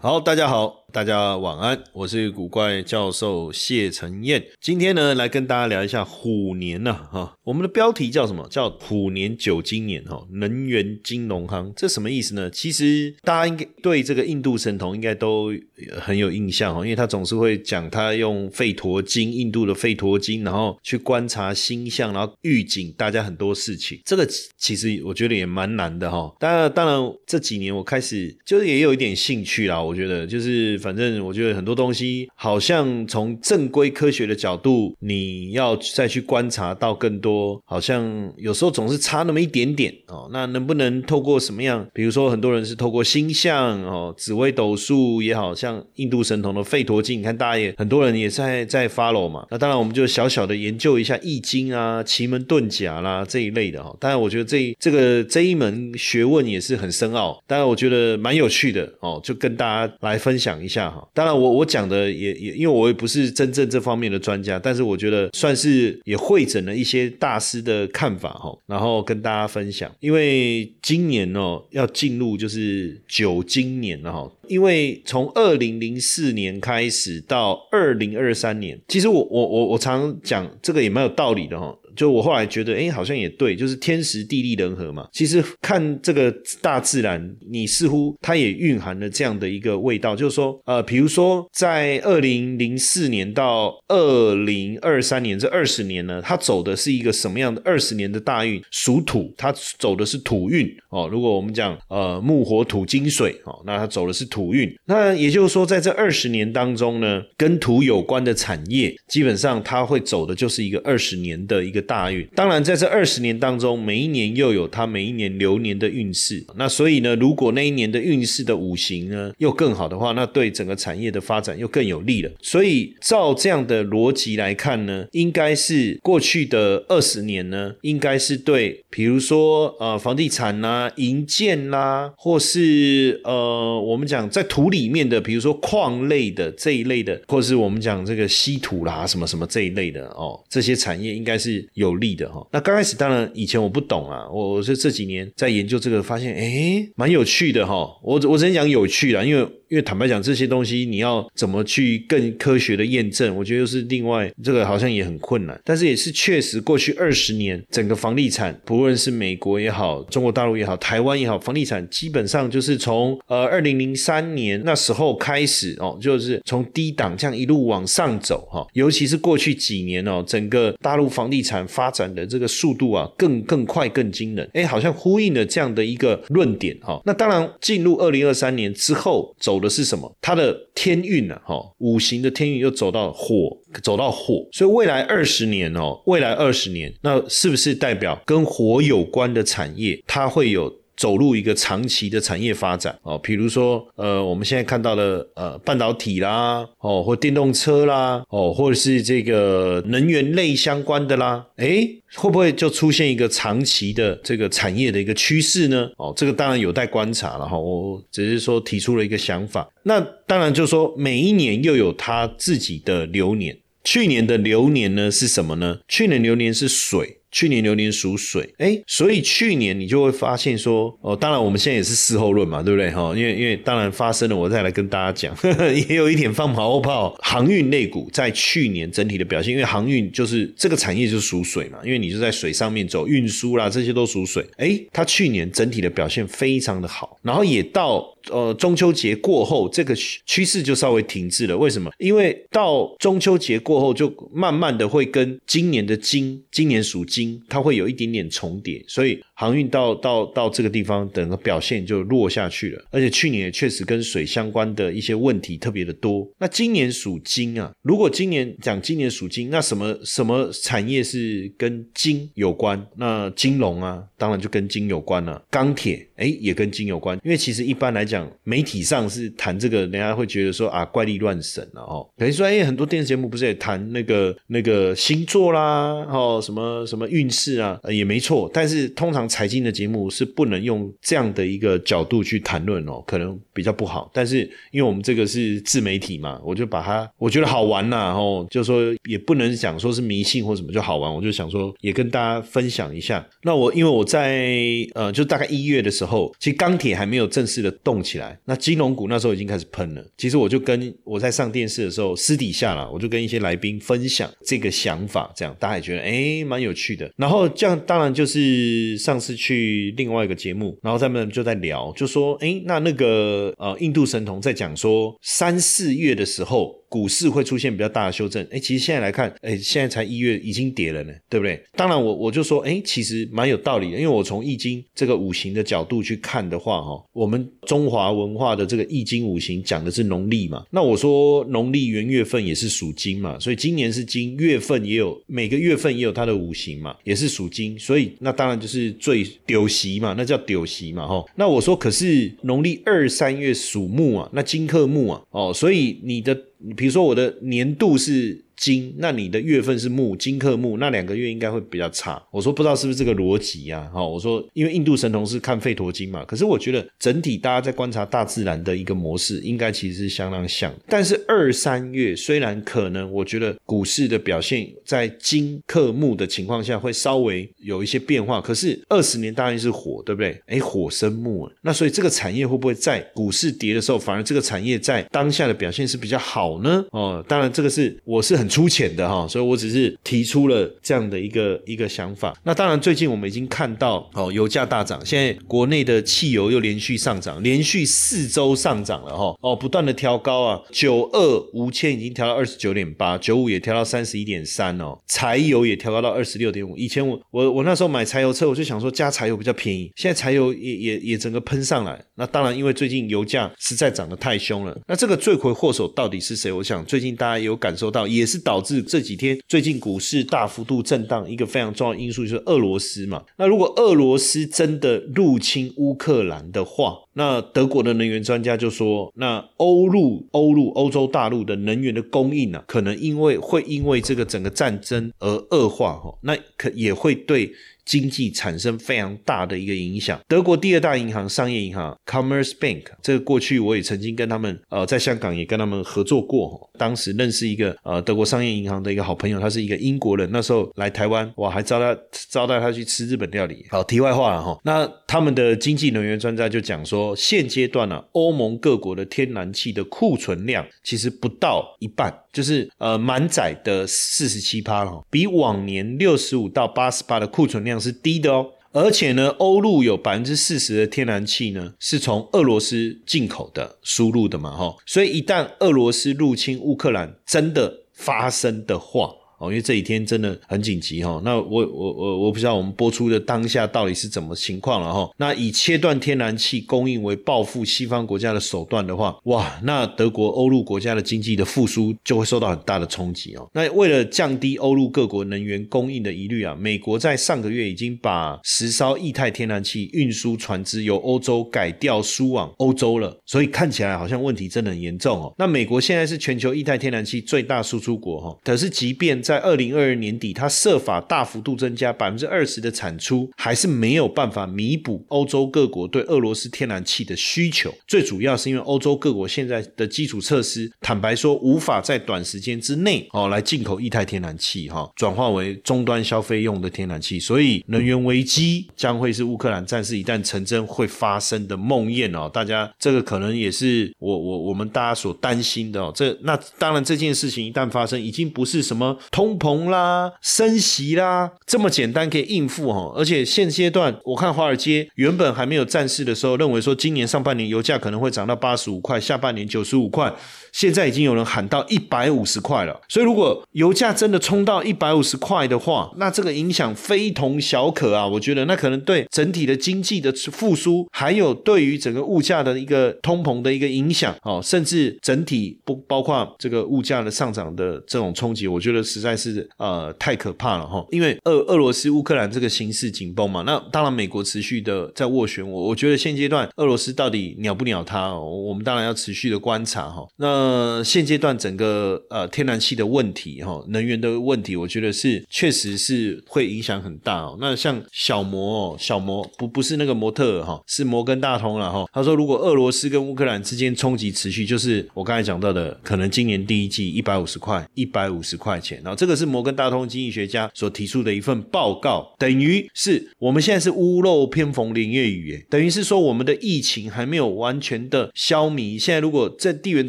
好，大家好。大家晚安，我是古怪教授谢承彦。今天呢，来跟大家聊一下虎年呢，哈，我们的标题叫什么？叫虎年九金年哈，能源金融行，这什么意思呢？其实大家应该对这个印度神童应该都很有印象哈，因为他总是会讲他用吠陀经，印度的吠陀经，然后去观察星象，然后预警大家很多事情。这个其实我觉得也蛮难的哈。当然，当然这几年我开始就是也有一点兴趣啦，我觉得就是。反正我觉得很多东西，好像从正规科学的角度，你要再去观察到更多，好像有时候总是差那么一点点哦。那能不能透过什么样？比如说很多人是透过星象哦，紫微斗数也好像印度神童的吠陀经，你看大家也很多人也在在 follow 嘛。那当然我们就小小的研究一下易经啊、奇门遁甲啦这一类的哈。当然我觉得这这个这一门学问也是很深奥，当然我觉得蛮有趣的哦，就跟大家来分享一。下哈，当然我我讲的也也，因为我也不是真正这方面的专家，但是我觉得算是也会诊了一些大师的看法哈，然后跟大家分享。因为今年哦要进入就是九今年了哈，因为从二零零四年开始到二零二三年，其实我我我我常讲这个也蛮有道理的哈。就我后来觉得，哎，好像也对，就是天时地利人和嘛。其实看这个大自然，你似乎它也蕴含了这样的一个味道，就是说，呃，比如说在二零零四年到二零二三年这二十年呢，它走的是一个什么样的二十年的大运？属土，它走的是土运哦。如果我们讲呃木火土金水哦，那它走的是土运。那也就是说，在这二十年当中呢，跟土有关的产业，基本上它会走的就是一个二十年的一个。大运，当然在这二十年当中，每一年又有它每一年流年的运势。那所以呢，如果那一年的运势的五行呢又更好的话，那对整个产业的发展又更有利了。所以照这样的逻辑来看呢，应该是过去的二十年呢，应该是对，比如说呃房地产啦、银建啦，或是呃我们讲在土里面的，比如说矿类的这一类的，或是我们讲这个稀土啦什么什么这一类的哦，这些产业应该是。有利的哈，那刚开始当然以前我不懂啊，我我是这几年在研究这个，发现哎蛮有趣的哈，我我只能讲有趣啦，因为。因为坦白讲，这些东西你要怎么去更科学的验证，我觉得又是另外这个好像也很困难。但是也是确实，过去二十年整个房地产，不论是美国也好，中国大陆也好，台湾也好，房地产基本上就是从呃二零零三年那时候开始哦，就是从低档这样一路往上走哈。尤其是过去几年哦，整个大陆房地产发展的这个速度啊，更更快更惊人。哎，好像呼应了这样的一个论点哈。那当然，进入二零二三年之后走。走的是什么？它的天运呢？哈，五行的天运又走到火，走到火，所以未来二十年哦，未来二十年，那是不是代表跟火有关的产业，它会有走入一个长期的产业发展？哦，比如说，呃，我们现在看到的，呃，半导体啦，哦，或电动车啦，哦，或者是这个能源类相关的啦，诶，会不会就出现一个长期的这个产业的一个趋势呢？哦，这个当然有待观察了哈。我只是说提出了一个想法。那当然就是说，每一年又有它自己的流年。去年的流年呢是什么呢？去年流年是水。去年流年属水，哎，所以去年你就会发现说，哦，当然我们现在也是事后论嘛，对不对？哈，因为因为当然发生了，我再来跟大家讲，呵 呵也有一点放马后炮。航运类股在去年整体的表现，因为航运就是这个产业就是属水嘛，因为你就在水上面走，运输啦这些都属水，哎，它去年整体的表现非常的好，然后也到。呃，中秋节过后，这个趋势就稍微停滞了。为什么？因为到中秋节过后，就慢慢的会跟今年的金，今年属金，它会有一点点重叠，所以。航运到到到这个地方，整个表现就弱下去了。而且去年也确实跟水相关的一些问题特别的多。那今年属金啊，如果今年讲今年属金，那什么什么产业是跟金有关？那金融啊，当然就跟金有关了。钢铁，哎，也跟金有关。因为其实一般来讲，媒体上是谈这个，人家会觉得说啊，怪力乱神了哦。等于说，哎，很多电视节目不是也谈那个那个星座啦，哦，什么什么运势啊，也没错。但是通常财经的节目是不能用这样的一个角度去谈论哦，可能比较不好。但是因为我们这个是自媒体嘛，我就把它我觉得好玩呐，哦，就说也不能讲说是迷信或什么就好玩，我就想说也跟大家分享一下。那我因为我在呃，就大概一月的时候，其实钢铁还没有正式的动起来，那金融股那时候已经开始喷了。其实我就跟我在上电视的时候，私底下啦，我就跟一些来宾分享这个想法，这样大家也觉得哎蛮有趣的。然后这样当然就是上是去另外一个节目，然后他们就在聊，就说哎那那个呃印度神童在讲说三四月的时候。股市会出现比较大的修正，哎，其实现在来看，哎，现在才一月已经跌了呢，对不对？当然，我我就说，哎，其实蛮有道理的，因为我从易经这个五行的角度去看的话，哈，我们中华文化的这个易经五行讲的是农历嘛，那我说农历元月份也是属金嘛，所以今年是金月份也有每个月份也有它的五行嘛，也是属金，所以那当然就是最丢席嘛，那叫丢席嘛，哈。那我说可是农历二三月属木啊，那金克木啊，哦，所以你的。你比如说，我的年度是。金，那你的月份是木，金克木，那两个月应该会比较差。我说不知道是不是这个逻辑呀？哈，我说因为印度神童是看吠陀经嘛，可是我觉得整体大家在观察大自然的一个模式，应该其实是相当像。但是二三月虽然可能我觉得股市的表现在金克木的情况下会稍微有一些变化，可是二十年大运是火，对不对？哎，火生木，那所以这个产业会不会在股市跌的时候，反而这个产业在当下的表现是比较好呢？哦，当然这个是我是很。粗浅的哈，所以我只是提出了这样的一个一个想法。那当然，最近我们已经看到哦，油价大涨，现在国内的汽油又连续上涨，连续四周上涨了哈哦，不断的调高啊，九二无铅已经调到二十九点八，九五也调到三十一点三哦，柴油也调高到二十六点五。以前我我我那时候买柴油车，我就想说加柴油比较便宜，现在柴油也也也整个喷上来。那当然，因为最近油价实在涨得太凶了。那这个罪魁祸首到底是谁？我想最近大家有感受到，也是。导致这几天最近股市大幅度震荡，一个非常重要因素就是俄罗斯嘛。那如果俄罗斯真的入侵乌克兰的话，那德国的能源专家就说，那欧陆欧陆欧洲大陆的能源的供应呢，可能因为会因为这个整个战争而恶化哈，那可也会对。经济产生非常大的一个影响。德国第二大银行商业银行 Commerce Bank，这个过去我也曾经跟他们呃在香港也跟他们合作过。当时认识一个呃德国商业银行的一个好朋友，他是一个英国人，那时候来台湾，我，还招他招待他去吃日本料理。好，题外话了哈。那他们的经济能源专家就讲说，现阶段呢，欧盟各国的天然气的库存量其实不到一半。就是呃满载的四十七趴了，比往年六十五到八十八的库存量是低的哦。而且呢，欧陆有百分之四十的天然气呢是从俄罗斯进口的输入的嘛，哈。所以一旦俄罗斯入侵乌克兰真的发生的话，哦，因为这几天真的很紧急哈，那我我我我不知道我们播出的当下到底是怎么情况了哈。那以切断天然气供应为报复西方国家的手段的话，哇，那德国欧陆国家的经济的复苏就会受到很大的冲击哦。那为了降低欧陆各国能源供应的疑虑啊，美国在上个月已经把十艘液态天然气运输船只由欧洲改调输往欧洲了，所以看起来好像问题真的很严重哦。那美国现在是全球液态天然气最大输出国哈，可是即便在二零二二年底，它设法大幅度增加百分之二十的产出，还是没有办法弥补欧洲各国对俄罗斯天然气的需求。最主要是因为欧洲各国现在的基础设施，坦白说无法在短时间之内哦来进口液态天然气哈，转化为终端消费用的天然气。所以能源危机将会是乌克兰战事一旦成真会发生的梦魇哦。大家这个可能也是我我我们大家所担心的哦。这那当然这件事情一旦发生，已经不是什么。通膨啦、升息啦这么简单可以应付哈。而且现阶段我看华尔街原本还没有战事的时候，认为说今年上半年油价可能会涨到八十五块，下半年九十五块。现在已经有人喊到一百五十块了，所以如果油价真的冲到一百五十块的话，那这个影响非同小可啊！我觉得那可能对整体的经济的复苏，还有对于整个物价的一个通膨的一个影响哦，甚至整体不包括这个物价的上涨的这种冲击，我觉得实在但是呃太可怕了哈！因为俄俄罗斯乌克兰这个形势紧绷嘛，那当然美国持续的在斡旋，我我觉得现阶段俄罗斯到底鸟不鸟他，我们当然要持续的观察哈。那，现阶段整个呃天然气的问题哈，能源的问题，我觉得是确实是会影响很大哦。那像小摩，小摩不不是那个模特哈，是摩根大通了哈。他说，如果俄罗斯跟乌克兰之间冲击持续，就是我刚才讲到的，可能今年第一季一百五十块，一百五十块钱。然后这个是摩根大通经济学家所提出的一份报告，等于是我们现在是屋漏偏逢连夜雨，等于是说我们的疫情还没有完全的消弭。现在如果这地缘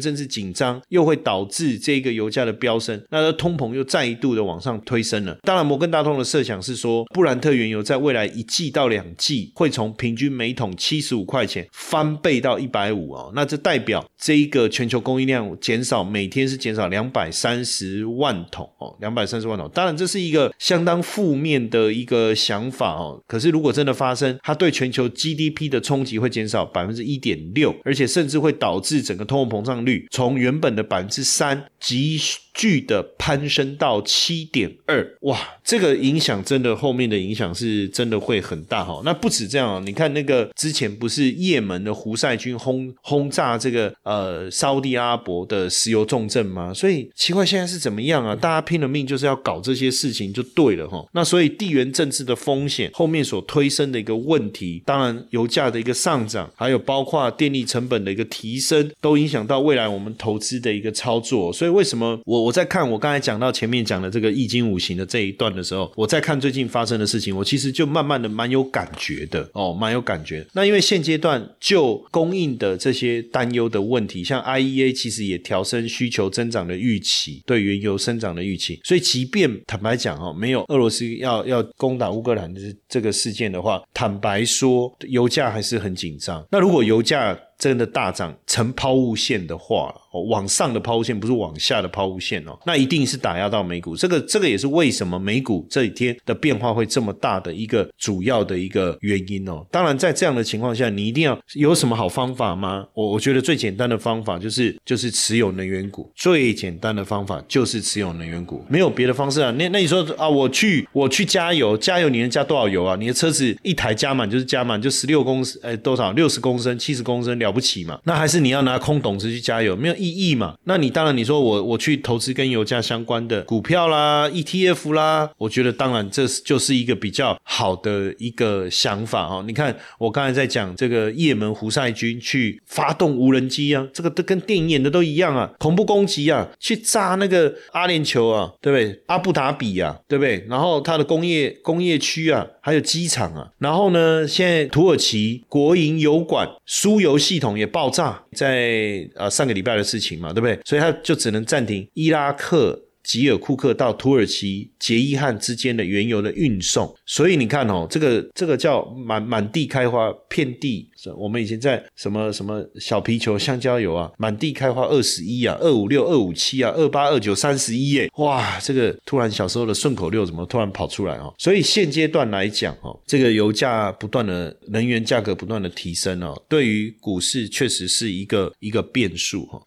政治紧张，又会导致这个油价的飙升，那通膨又再一度的往上推升了。当然，摩根大通的设想是说，布兰特原油在未来一季到两季会从平均每桶七十五块钱翻倍到一百五哦。那这代表这一个全球供应量减少，每天是减少两百三十万桶哦，两百三十万桶。当然，这是一个相当负面的一个想法哦。可是，如果真的发生，它对全球 GDP 的冲击会减少百分之一点六，而且甚至会导致整个通货膨胀率从原本的百分之三急剧的攀升到七点二，哇，这个影响真的后面的影响是真的会很大哈。那不止这样，你看那个之前不是也门的胡塞军轰轰炸这个呃沙地阿拉伯的石油重镇吗？所以奇怪现在是怎么样啊？大家拼了命就是要搞这些事情就对了哈。那所以地缘政治的风险后面所推升的一个问题，当然油价的一个上涨，还有包括电力成本的一个提升，都影响到未来我们投资的一个操作。所以为什么我我在看我刚才讲到前面讲的这个易经五行的这一段的时候，我在看最近发生的事情，我其实就慢慢的蛮有感觉的哦，蛮有感觉。那因为现阶段就供应的这些担忧的问题，像 IEA 其实也调升需求增长的预期，对原油生长的预期。所以即便坦白讲哦，没有俄罗斯要要攻打乌克兰的这个事件的话，坦白说，油价还是很紧张。那如果油价真的大涨成抛物线的话，哦，往上的抛物线不是往下的抛物线哦，那一定是打压到美股。这个这个也是为什么美股这几天的变化会这么大的一个主要的一个原因哦。当然，在这样的情况下，你一定要有什么好方法吗？我我觉得最简单的方法就是就是持有能源股。最简单的方法就是持有能源股，没有别的方式啊。那那你说啊，我去我去加油，加油你能加多少油啊？你的车子一台加满就是加满，就十六公升，哎，多少？六十公升、七十公升了了不起嘛？那还是你要拿空董事去加油，没有意义嘛？那你当然你说我我去投资跟油价相关的股票啦、ETF 啦，我觉得当然这就是一个比较好的一个想法哦。你看我刚才在讲这个也门胡塞军去发动无人机啊，这个都跟电影演的都一样啊，恐怖攻击啊，去炸那个阿联酋啊，对不对？阿布达比啊，对不对？然后它的工业工业区啊，还有机场啊，然后呢，现在土耳其国营油管输油系统也爆炸，在呃上个礼拜的事情嘛，对不对？所以他就只能暂停伊拉克。吉尔库克到土耳其杰伊汉之间的原油的运送，所以你看哦，这个这个叫满满地开花，遍地。我们以前在什么什么小皮球、香蕉油啊，满地开花二十一啊，二五六、二五七啊，二八二九三十一耶，哇，这个突然小时候的顺口溜怎么突然跑出来哦？所以现阶段来讲哦，这个油价不断的能源价格不断的提升哦，对于股市确实是一个一个变数哈。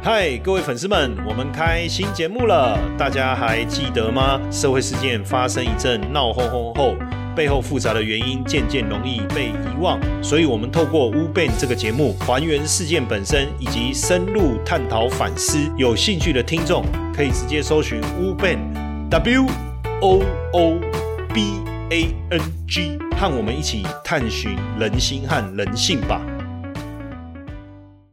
嗨，各位粉丝们，我们开新节目了，大家还记得吗？社会事件发生一阵闹哄哄后，背后复杂的原因渐渐容易被遗忘，所以我们透过乌贝这个节目，还原事件本身，以及深入探讨反思。有兴趣的听众可以直接搜寻乌贝 W O O B A N G，和我们一起探寻人心和人性吧。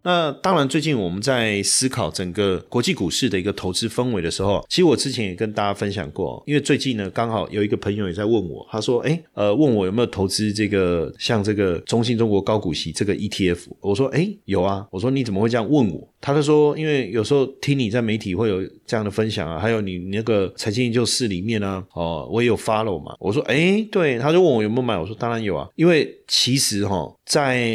那当然，最近我们在思考整个国际股市的一个投资氛围的时候，其实我之前也跟大家分享过，因为最近呢，刚好有一个朋友也在问我，他说：“哎，呃，问我有没有投资这个像这个中信中国高股息这个 ETF？” 我说：“哎，有啊。”我说：“你怎么会这样问我？”他就说，因为有时候听你在媒体会有这样的分享啊，还有你那个财经研究室里面呢，哦，我也有 follow 嘛。我说，哎，对，他就问我有没有买，我说当然有啊，因为其实哈，在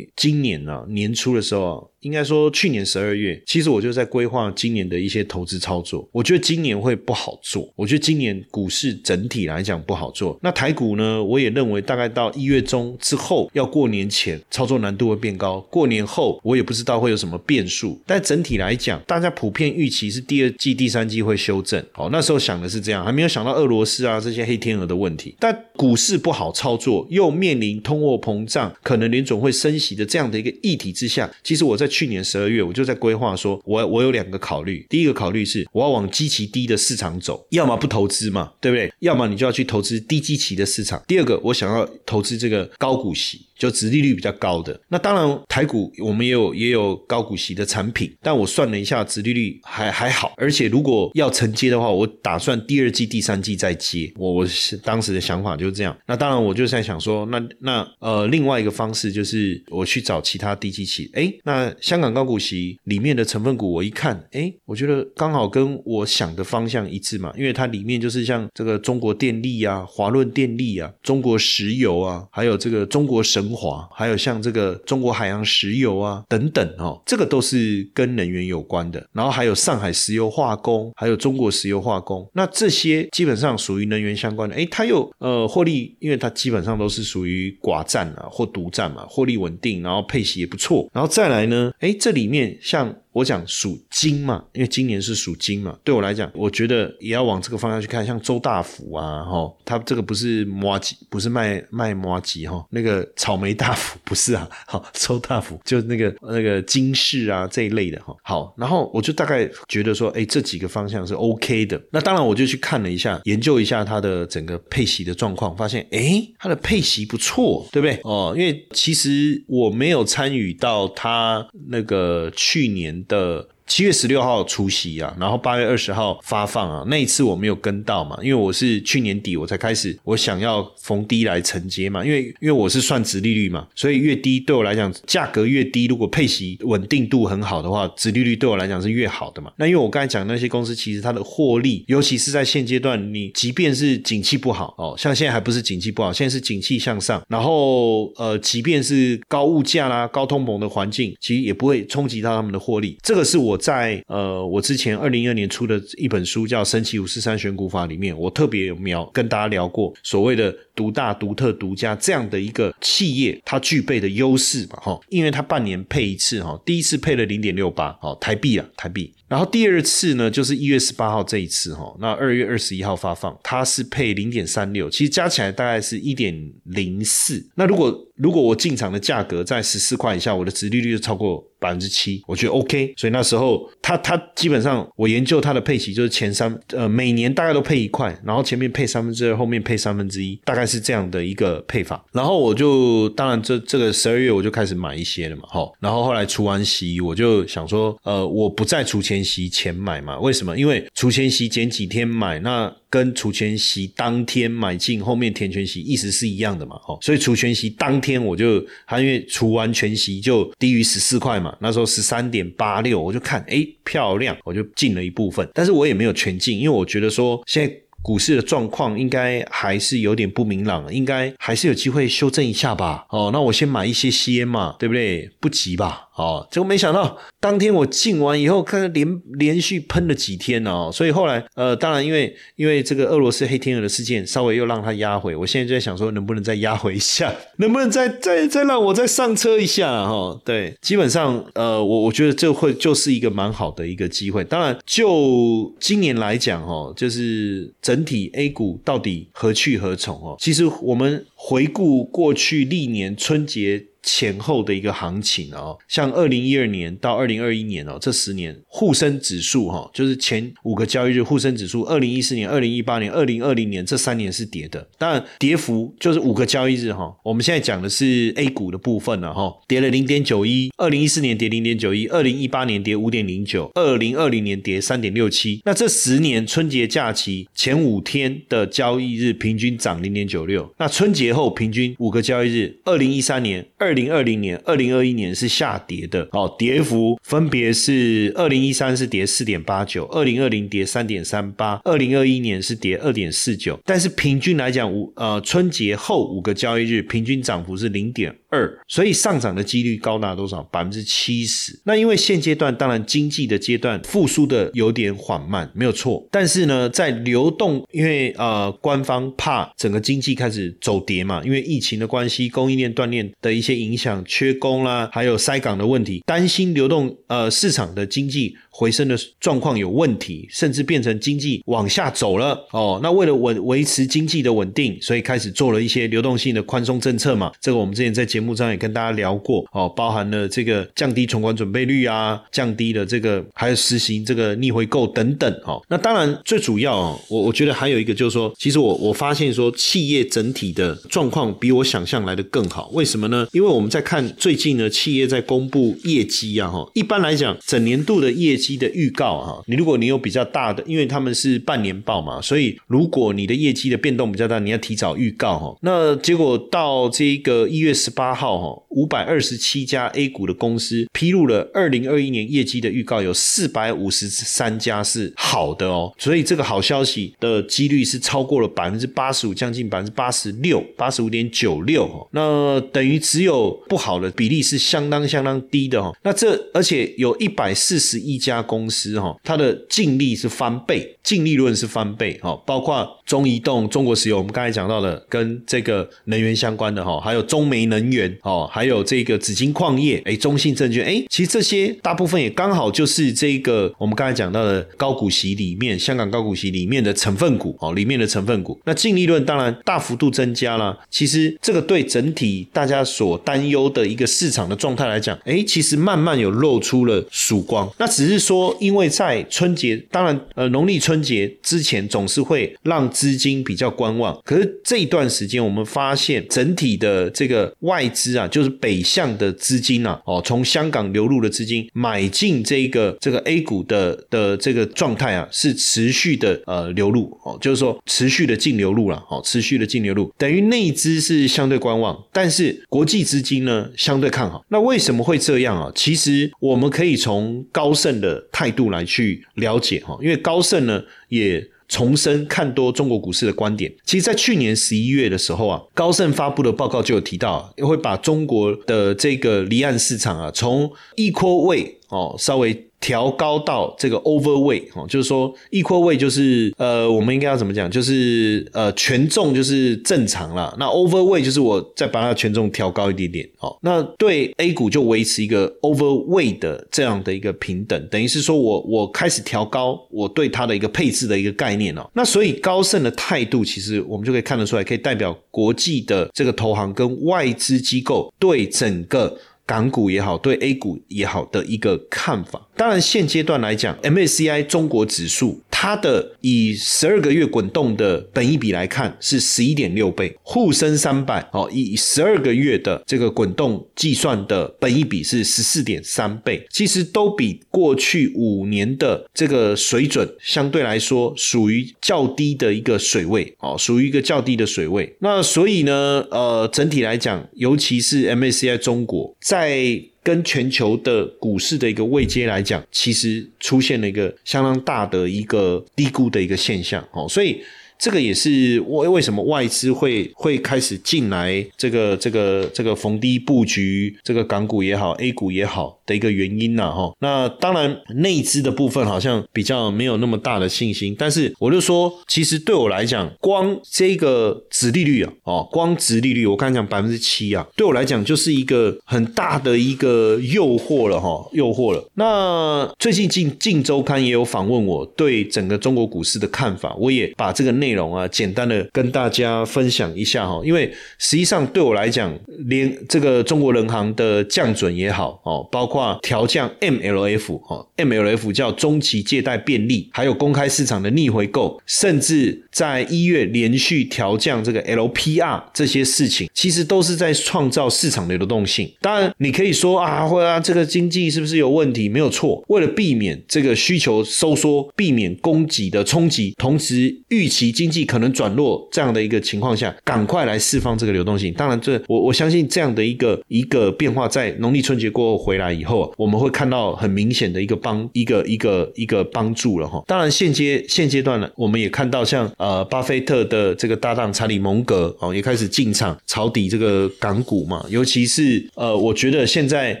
今年呢年初的时候。应该说，去年十二月，其实我就在规划今年的一些投资操作。我觉得今年会不好做，我觉得今年股市整体来讲不好做。那台股呢，我也认为大概到一月中之后，要过年前操作难度会变高。过年后，我也不知道会有什么变数。但整体来讲，大家普遍预期是第二季、第三季会修正。哦，那时候想的是这样，还没有想到俄罗斯啊这些黑天鹅的问题。但股市不好操作，又面临通货膨胀，可能联总会升息的这样的一个议题之下，其实我在。去年十二月，我就在规划说，我我有两个考虑。第一个考虑是，我要往基期低的市场走，要么不投资嘛，对不对？要么你就要去投资低基期的市场。第二个，我想要投资这个高股息。就殖利率比较高的，那当然台股我们也有也有高股息的产品，但我算了一下，殖利率还还好，而且如果要承接的话，我打算第二季、第三季再接。我我是当时的想法就是这样。那当然我就在想说，那那呃另外一个方式就是我去找其他低基期，哎，那香港高股息里面的成分股，我一看，哎，我觉得刚好跟我想的方向一致嘛，因为它里面就是像这个中国电力啊、华润电力啊、中国石油啊，还有这个中国神。华，还有像这个中国海洋石油啊等等哦，这个都是跟能源有关的。然后还有上海石油化工，还有中国石油化工，那这些基本上属于能源相关的。哎，它又呃获利，因为它基本上都是属于寡占啊或独占嘛，获利稳定，然后配息也不错。然后再来呢，哎，这里面像。我讲属金嘛，因为今年是属金嘛，对我来讲，我觉得也要往这个方向去看，像周大福啊，哈，他这个不是摩吉，不是卖卖摩吉哈，那个草莓大福 不是啊，好，周大福就那个那个金饰啊这一类的哈，好，然后我就大概觉得说，哎，这几个方向是 OK 的，那当然我就去看了一下，研究一下它的整个配息的状况，发现，哎，它的配息不错，对不对？哦，因为其实我没有参与到它那个去年。的七月十六号除夕啊，然后八月二十号发放啊，那一次我没有跟到嘛，因为我是去年底我才开始，我想要逢低来承接嘛，因为因为我是算值利率嘛，所以越低对我来讲价格越低，如果配息稳定度很好的话，值利率对我来讲是越好的嘛。那因为我刚才讲那些公司，其实它的获利，尤其是在现阶段，你即便是景气不好哦，像现在还不是景气不好，现在是景气向上，然后呃，即便是高物价啦、高通膨的环境，其实也不会冲击到他们的获利。这个是我。在呃，我之前二零一二年出的一本书叫《神奇五四三选股法》里面，我特别有描跟大家聊过所谓的独大、独特、独家这样的一个企业，它具备的优势嘛，哈，因为它半年配一次，哈，第一次配了零点六八，哦，台币啊，台币。然后第二次呢，就是一月十八号这一次哈，那二月二十一号发放，它是配零点三六，其实加起来大概是一点零四。那如果如果我进场的价格在十四块以下，我的值利率就超过百分之七，我觉得 OK。所以那时候它它基本上我研究它的配息就是前三呃每年大概都配一块，然后前面配三分之二，后面配三分之一，大概是这样的一个配法。然后我就当然这这个十二月我就开始买一些了嘛，哈。然后后来除完息，我就想说呃我不再除席。前买嘛？为什么？因为除前息前几天买，那跟除前息当天买进，后面填全息意思是一样的嘛？哦，所以除全息当天我就，他因为除完全息就低于十四块嘛，那时候十三点八六，我就看，哎，漂亮，我就进了一部分，但是我也没有全进，因为我觉得说现在。股市的状况应该还是有点不明朗，应该还是有机会修正一下吧。哦，那我先买一些先嘛，对不对？不急吧。哦，结果没想到当天我进完以后，看连连续喷了几天哦，所以后来呃，当然因为因为这个俄罗斯黑天鹅的事件，稍微又让它压回。我现在就在想说，能不能再压回一下？能不能再再再让我再上车一下？哈，对，基本上呃，我我觉得这会就是一个蛮好的一个机会。当然，就今年来讲，哈，就是。整整体 A 股到底何去何从哦？其实我们回顾过去历年春节。前后的一个行情哦，像二零一二年到二零二一年哦，这十年沪深指数哈，就是前五个交易日沪深指数，二零一四年、二零一八年、二零二零年这三年是跌的，当然跌幅就是五个交易日哈。我们现在讲的是 A 股的部分了哈，跌了零点九一，二零一四年跌零点九一，二零一八年跌五点零九，二零二零年跌三点六七。那这十年春节假期前五天的交易日平均涨零点九六，那春节后平均五个交易日，二零一三年二。二零二零年、二零二一年是下跌的哦，跌幅分别是二零一三是跌四点八九，二零二零跌三点三八，二零二一年是跌二点四九。但是平均来讲，五呃春节后五个交易日平均涨幅是零点二，所以上涨的几率高达多少？百分之七十。那因为现阶段当然经济的阶段复苏的有点缓慢，没有错。但是呢，在流动，因为呃官方怕整个经济开始走跌嘛，因为疫情的关系，供应链断裂的一些影响，缺工啦，还有塞港的问题，担心流动呃市场的经济。回升的状况有问题，甚至变成经济往下走了哦。那为了稳维持经济的稳定，所以开始做了一些流动性的宽松政策嘛。这个我们之前在节目上也跟大家聊过哦，包含了这个降低存款准备率啊，降低了这个还有实行这个逆回购等等哦。那当然最主要哦，我我觉得还有一个就是说，其实我我发现说企业整体的状况比我想象来的更好。为什么呢？因为我们在看最近呢，企业在公布业绩啊哈。一般来讲，整年度的业绩绩的预告哈，你如果你有比较大的，因为他们是半年报嘛，所以如果你的业绩的变动比较大，你要提早预告哈。那结果到这个一月十八号哈，五百二十七家 A 股的公司披露了二零二一年业绩的预告，有四百五十三家是好的哦，所以这个好消息的几率是超过了百分之八十五，将近百分之八十六，八十五点九六哦。那等于只有不好的比例是相当相当低的哈。那这而且有一百四十一家家公司。司哈，它的净利是翻倍，净利润是翻倍哈，包括中移动、中国石油，我们刚才讲到的跟这个能源相关的哈，还有中煤能源哦，还有这个紫金矿业，哎，中信证券，哎，其实这些大部分也刚好就是这个我们刚才讲到的高股息里面，香港高股息里面的成分股哦，里面的成分股，那净利润当然大幅度增加了。其实这个对整体大家所担忧的一个市场的状态来讲，哎，其实慢慢有露出了曙光。那只是说。因为在春节，当然，呃，农历春节之前总是会让资金比较观望。可是这一段时间，我们发现整体的这个外资啊，就是北向的资金啊，哦，从香港流入的资金买进这个这个 A 股的的这个状态啊，是持续的呃流入哦，就是说持续的净流入了，哦，持续的净流入，等于内资是相对观望，但是国际资金呢相对看好。那为什么会这样啊？其实我们可以从高盛的态度来去了解哈，因为高盛呢也重申看多中国股市的观点。其实，在去年十一月的时候啊，高盛发布的报告就有提到，会把中国的这个离岸市场啊，从一扩位哦稍微。调高到这个 overweight 哦，就是说 equal weight 就是呃，我们应该要怎么讲？就是呃，权重就是正常了。那 overweight 就是我再把它权重调高一点点哦。那对 A 股就维持一个 overweight 的这样的一个平等，等于是说我我开始调高我对它的一个配置的一个概念哦。那所以高盛的态度其实我们就可以看得出来，可以代表国际的这个投行跟外资机构对整个。港股也好，对 A 股也好的一个看法。当然，现阶段来讲，MSCI 中国指数它的以十二个月滚动的本益比来看是十一点六倍，沪深三百哦以十二个月的这个滚动计算的本益比是十四点三倍，其实都比过去五年的这个水准相对来说属于较低的一个水位哦，属于一个较低的水位。那所以呢，呃，整体来讲，尤其是 MSCI 中国。在跟全球的股市的一个位阶来讲，其实出现了一个相当大的一个低估的一个现象。哦，所以这个也是为为什么外资会会开始进来这个这个这个逢低布局这个港股也好，A 股也好。的一个原因呐，哈，那当然内资的部分好像比较没有那么大的信心，但是我就说，其实对我来讲，光这个值利率啊，哦，光值利率，我刚才讲百分之七啊，对我来讲就是一个很大的一个诱惑了，哈，诱惑了。那最近《近近周刊》也有访问我对整个中国股市的看法，我也把这个内内容啊，简单的跟大家分享一下哈，因为实际上对我来讲，连这个中国人行的降准也好，哦，包括调降 MLF 哦，MLF 叫中期借贷便利，还有公开市场的逆回购，甚至在一月连续调降这个 LPR 这些事情，其实都是在创造市场的流动性。当然，你可以说啊，或者这个经济是不是有问题？没有错。为了避免这个需求收缩，避免供给的冲击，同时预期经济可能转弱这样的一个情况下，赶快来释放这个流动性。当然，这我我相信这样的一个一个变化，在农历春节过后回来以后，我们会看到很明显的一个帮一个一个一个帮助了哈。当然，现阶现阶段呢，我们也看到像呃巴菲特的这个搭档查理蒙格哦，也开始进场抄底这个港股嘛。尤其是呃，我觉得现在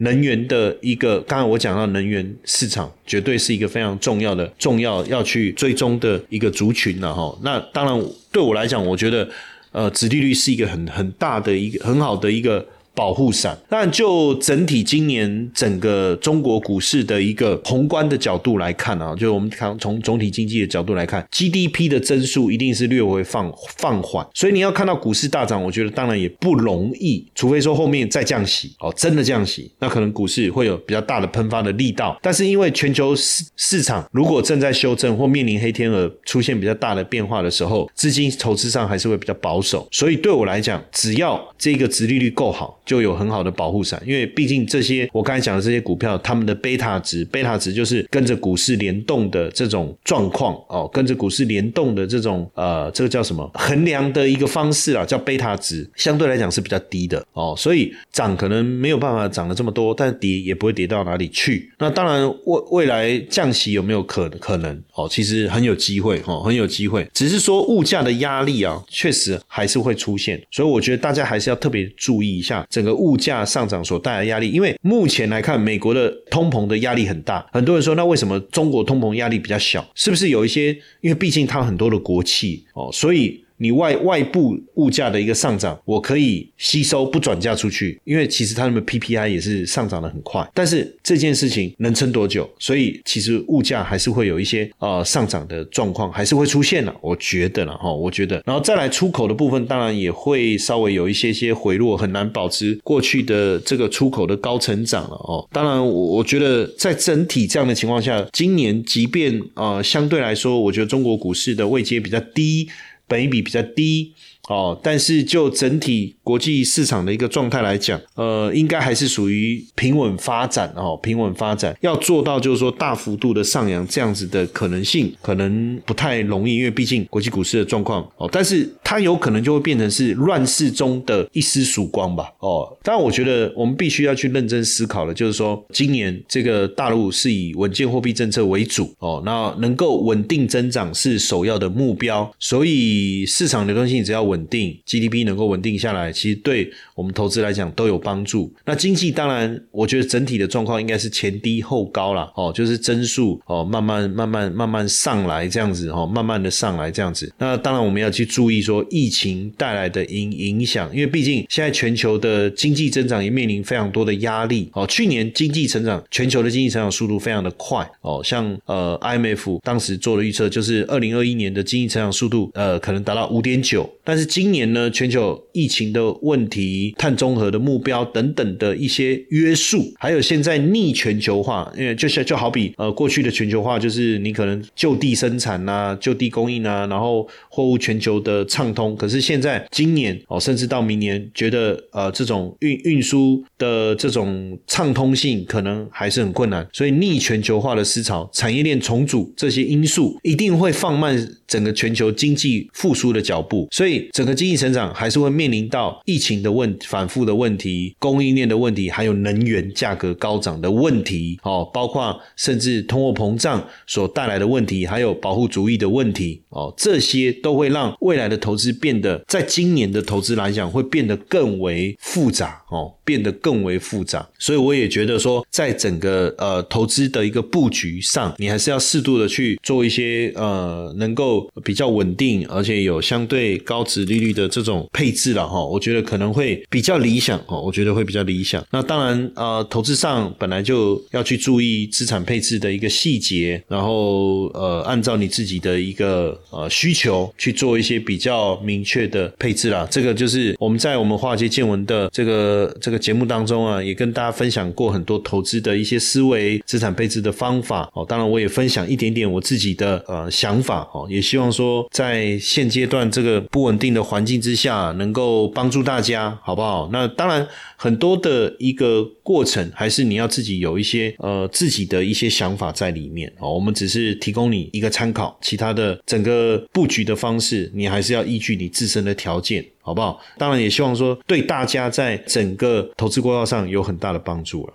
能源的一个，刚刚我讲到能源市场，绝对是一个非常重要的重要要去追踪的一个族群了哈。那当然，对我来讲，我觉得呃，殖利率是一个很很大的一个很好的一个。保护伞，那就整体今年整个中国股市的一个宏观的角度来看啊，就我们看从总体经济的角度来看，GDP 的增速一定是略微放放缓，所以你要看到股市大涨，我觉得当然也不容易，除非说后面再降息哦，真的降息，那可能股市会有比较大的喷发的力道。但是因为全球市市场如果正在修正或面临黑天鹅出现比较大的变化的时候，资金投资上还是会比较保守，所以对我来讲，只要这个值利率够好。就有很好的保护伞，因为毕竟这些我刚才讲的这些股票，他们的贝塔值，贝塔值就是跟着股市联动的这种状况哦，跟着股市联动的这种呃，这个叫什么衡量的一个方式啊，叫贝塔值，相对来讲是比较低的哦，所以涨可能没有办法涨了这么多，但跌也不会跌到哪里去。那当然未未来降息有没有可可能哦？其实很有机会哦，很有机会，只是说物价的压力啊，确实还是会出现，所以我觉得大家还是要特别注意一下。整个物价上涨所带来的压力，因为目前来看，美国的通膨的压力很大。很多人说，那为什么中国通膨压力比较小？是不是有一些？因为毕竟它很多的国企哦，所以。你外外部物价的一个上涨，我可以吸收不转嫁出去，因为其实他们 PPI 也是上涨的很快，但是这件事情能撑多久？所以其实物价还是会有一些呃上涨的状况，还是会出现了。我觉得了哈，我觉得，然后再来出口的部分，当然也会稍微有一些些回落，很难保持过去的这个出口的高成长了哦。当然，我我觉得在整体这样的情况下，今年即便呃相对来说，我觉得中国股市的位阶比较低。本益比比较低。哦，但是就整体国际市场的一个状态来讲，呃，应该还是属于平稳发展哦，平稳发展要做到就是说大幅度的上扬这样子的可能性，可能不太容易，因为毕竟国际股市的状况哦，但是它有可能就会变成是乱世中的一丝曙光吧，哦，当然我觉得我们必须要去认真思考的，就是说今年这个大陆是以稳健货币政策为主哦，那能够稳定增长是首要的目标，所以市场流动性只要稳。稳定 GDP 能够稳定下来，其实对我们投资来讲都有帮助。那经济当然，我觉得整体的状况应该是前低后高了哦，就是增速哦慢慢慢慢慢慢上来这样子哦，慢慢的上来这样子。那当然我们要去注意说疫情带来的影影响，因为毕竟现在全球的经济增长也面临非常多的压力哦。去年经济成长，全球的经济成长速度非常的快哦，像呃 IMF 当时做的预测就是二零二一年的经济成长速度呃可能达到五点九，但是今年呢，全球疫情的问题、碳中和的目标等等的一些约束，还有现在逆全球化，因为就像就好比呃过去的全球化，就是你可能就地生产呐、就地供应啊，然后货物全球的畅通。可是现在今年哦，甚至到明年，觉得呃这种运运输的这种畅通性可能还是很困难，所以逆全球化的思潮、产业链重组这些因素，一定会放慢整个全球经济复苏的脚步，所以。整个经济成长还是会面临到疫情的问反复的问题、供应链的问题，还有能源价格高涨的问题，哦，包括甚至通货膨胀所带来的问题，还有保护主义的问题，哦，这些都会让未来的投资变得，在今年的投资来讲，会变得更为复杂，哦，变得更为复杂。所以我也觉得说，在整个呃投资的一个布局上，你还是要适度的去做一些呃能够比较稳定，而且有相对高。值利率的这种配置了哈，我觉得可能会比较理想哦，我觉得会比较理想。那当然呃，投资上本来就要去注意资产配置的一个细节，然后呃，按照你自己的一个呃需求去做一些比较明确的配置啦。这个就是我们在我们华尔街见闻的这个这个节目当中啊，也跟大家分享过很多投资的一些思维、资产配置的方法哦。当然，我也分享一点点我自己的呃想法哦，也希望说在现阶段这个不稳定。的环境之下，能够帮助大家，好不好？那当然，很多的一个过程，还是你要自己有一些呃自己的一些想法在里面哦。我们只是提供你一个参考，其他的整个布局的方式，你还是要依据你自身的条件，好不好？当然，也希望说对大家在整个投资过道上有很大的帮助了。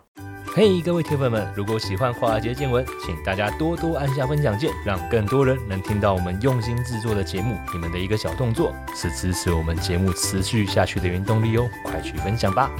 嘿，各位铁粉们，如果喜欢华尔街见闻，请大家多多按下分享键，让更多人能听到我们用心制作的节目。你们的一个小动作，是支持我们节目持续下去的原动力哦，快去分享吧！